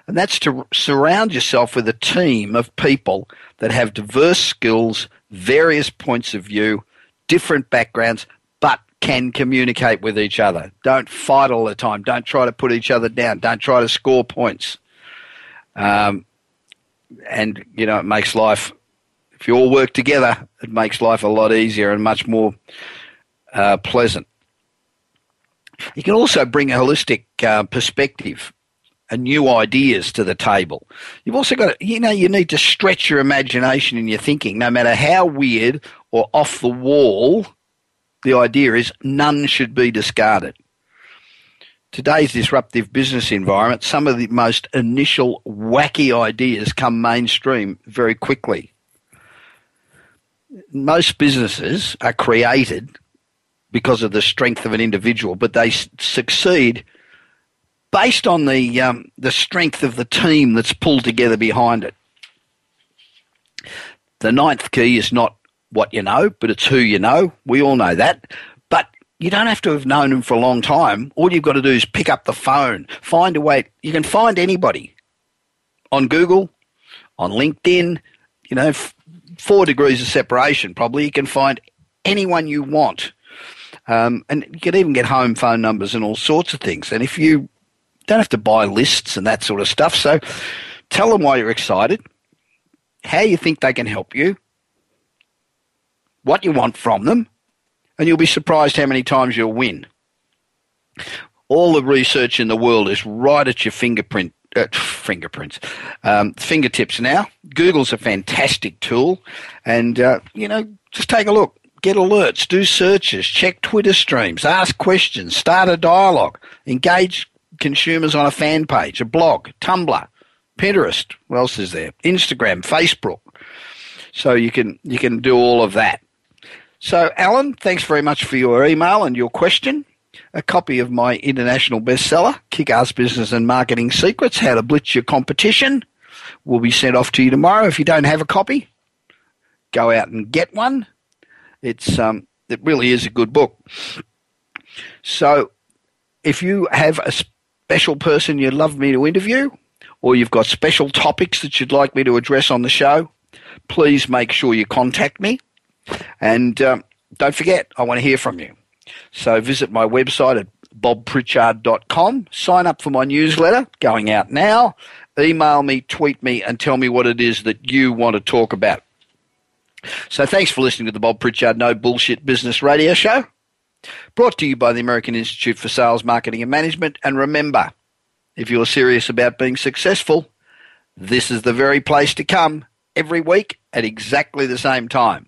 and that's to surround yourself with a team of people that have diverse skills, various points of view, different backgrounds, but can communicate with each other. Don't fight all the time. Don't try to put each other down. Don't try to score points. Um, and you know it makes life. If you all work together, it makes life a lot easier and much more uh, pleasant. You can also bring a holistic uh, perspective and new ideas to the table. You've also got to, you know, you need to stretch your imagination and your thinking, no matter how weird or off the wall the idea is, none should be discarded today's disruptive business environment, some of the most initial wacky ideas come mainstream very quickly. Most businesses are created because of the strength of an individual, but they succeed based on the um, the strength of the team that's pulled together behind it. The ninth key is not what you know, but it's who you know. We all know that But you don't have to have known him for a long time. All you've got to do is pick up the phone, find a way. You can find anybody on Google, on LinkedIn, you know, four degrees of separation probably. You can find anyone you want. Um, and you can even get home phone numbers and all sorts of things. And if you don't have to buy lists and that sort of stuff, so tell them why you're excited, how you think they can help you, what you want from them, and you'll be surprised how many times you'll win. All the research in the world is right at your fingerprint uh, fingerprints, um, fingertips now. Google's a fantastic tool, and uh, you know, just take a look, get alerts, do searches, check Twitter streams, ask questions, start a dialogue, engage consumers on a fan page, a blog, Tumblr, Pinterest. What else is there? Instagram, Facebook. So you can you can do all of that. So, Alan, thanks very much for your email and your question. A copy of my international bestseller, Kick Ass Business and Marketing Secrets How to Blitz Your Competition, will be sent off to you tomorrow. If you don't have a copy, go out and get one. It's um, it really is a good book. So, if you have a special person you'd love me to interview, or you've got special topics that you'd like me to address on the show, please make sure you contact me. And um, don't forget, I want to hear from you. So visit my website at bobpritchard.com. Sign up for my newsletter going out now. Email me, tweet me, and tell me what it is that you want to talk about. So thanks for listening to the Bob Pritchard No Bullshit Business Radio Show. Brought to you by the American Institute for Sales, Marketing and Management. And remember, if you're serious about being successful, this is the very place to come every week at exactly the same time.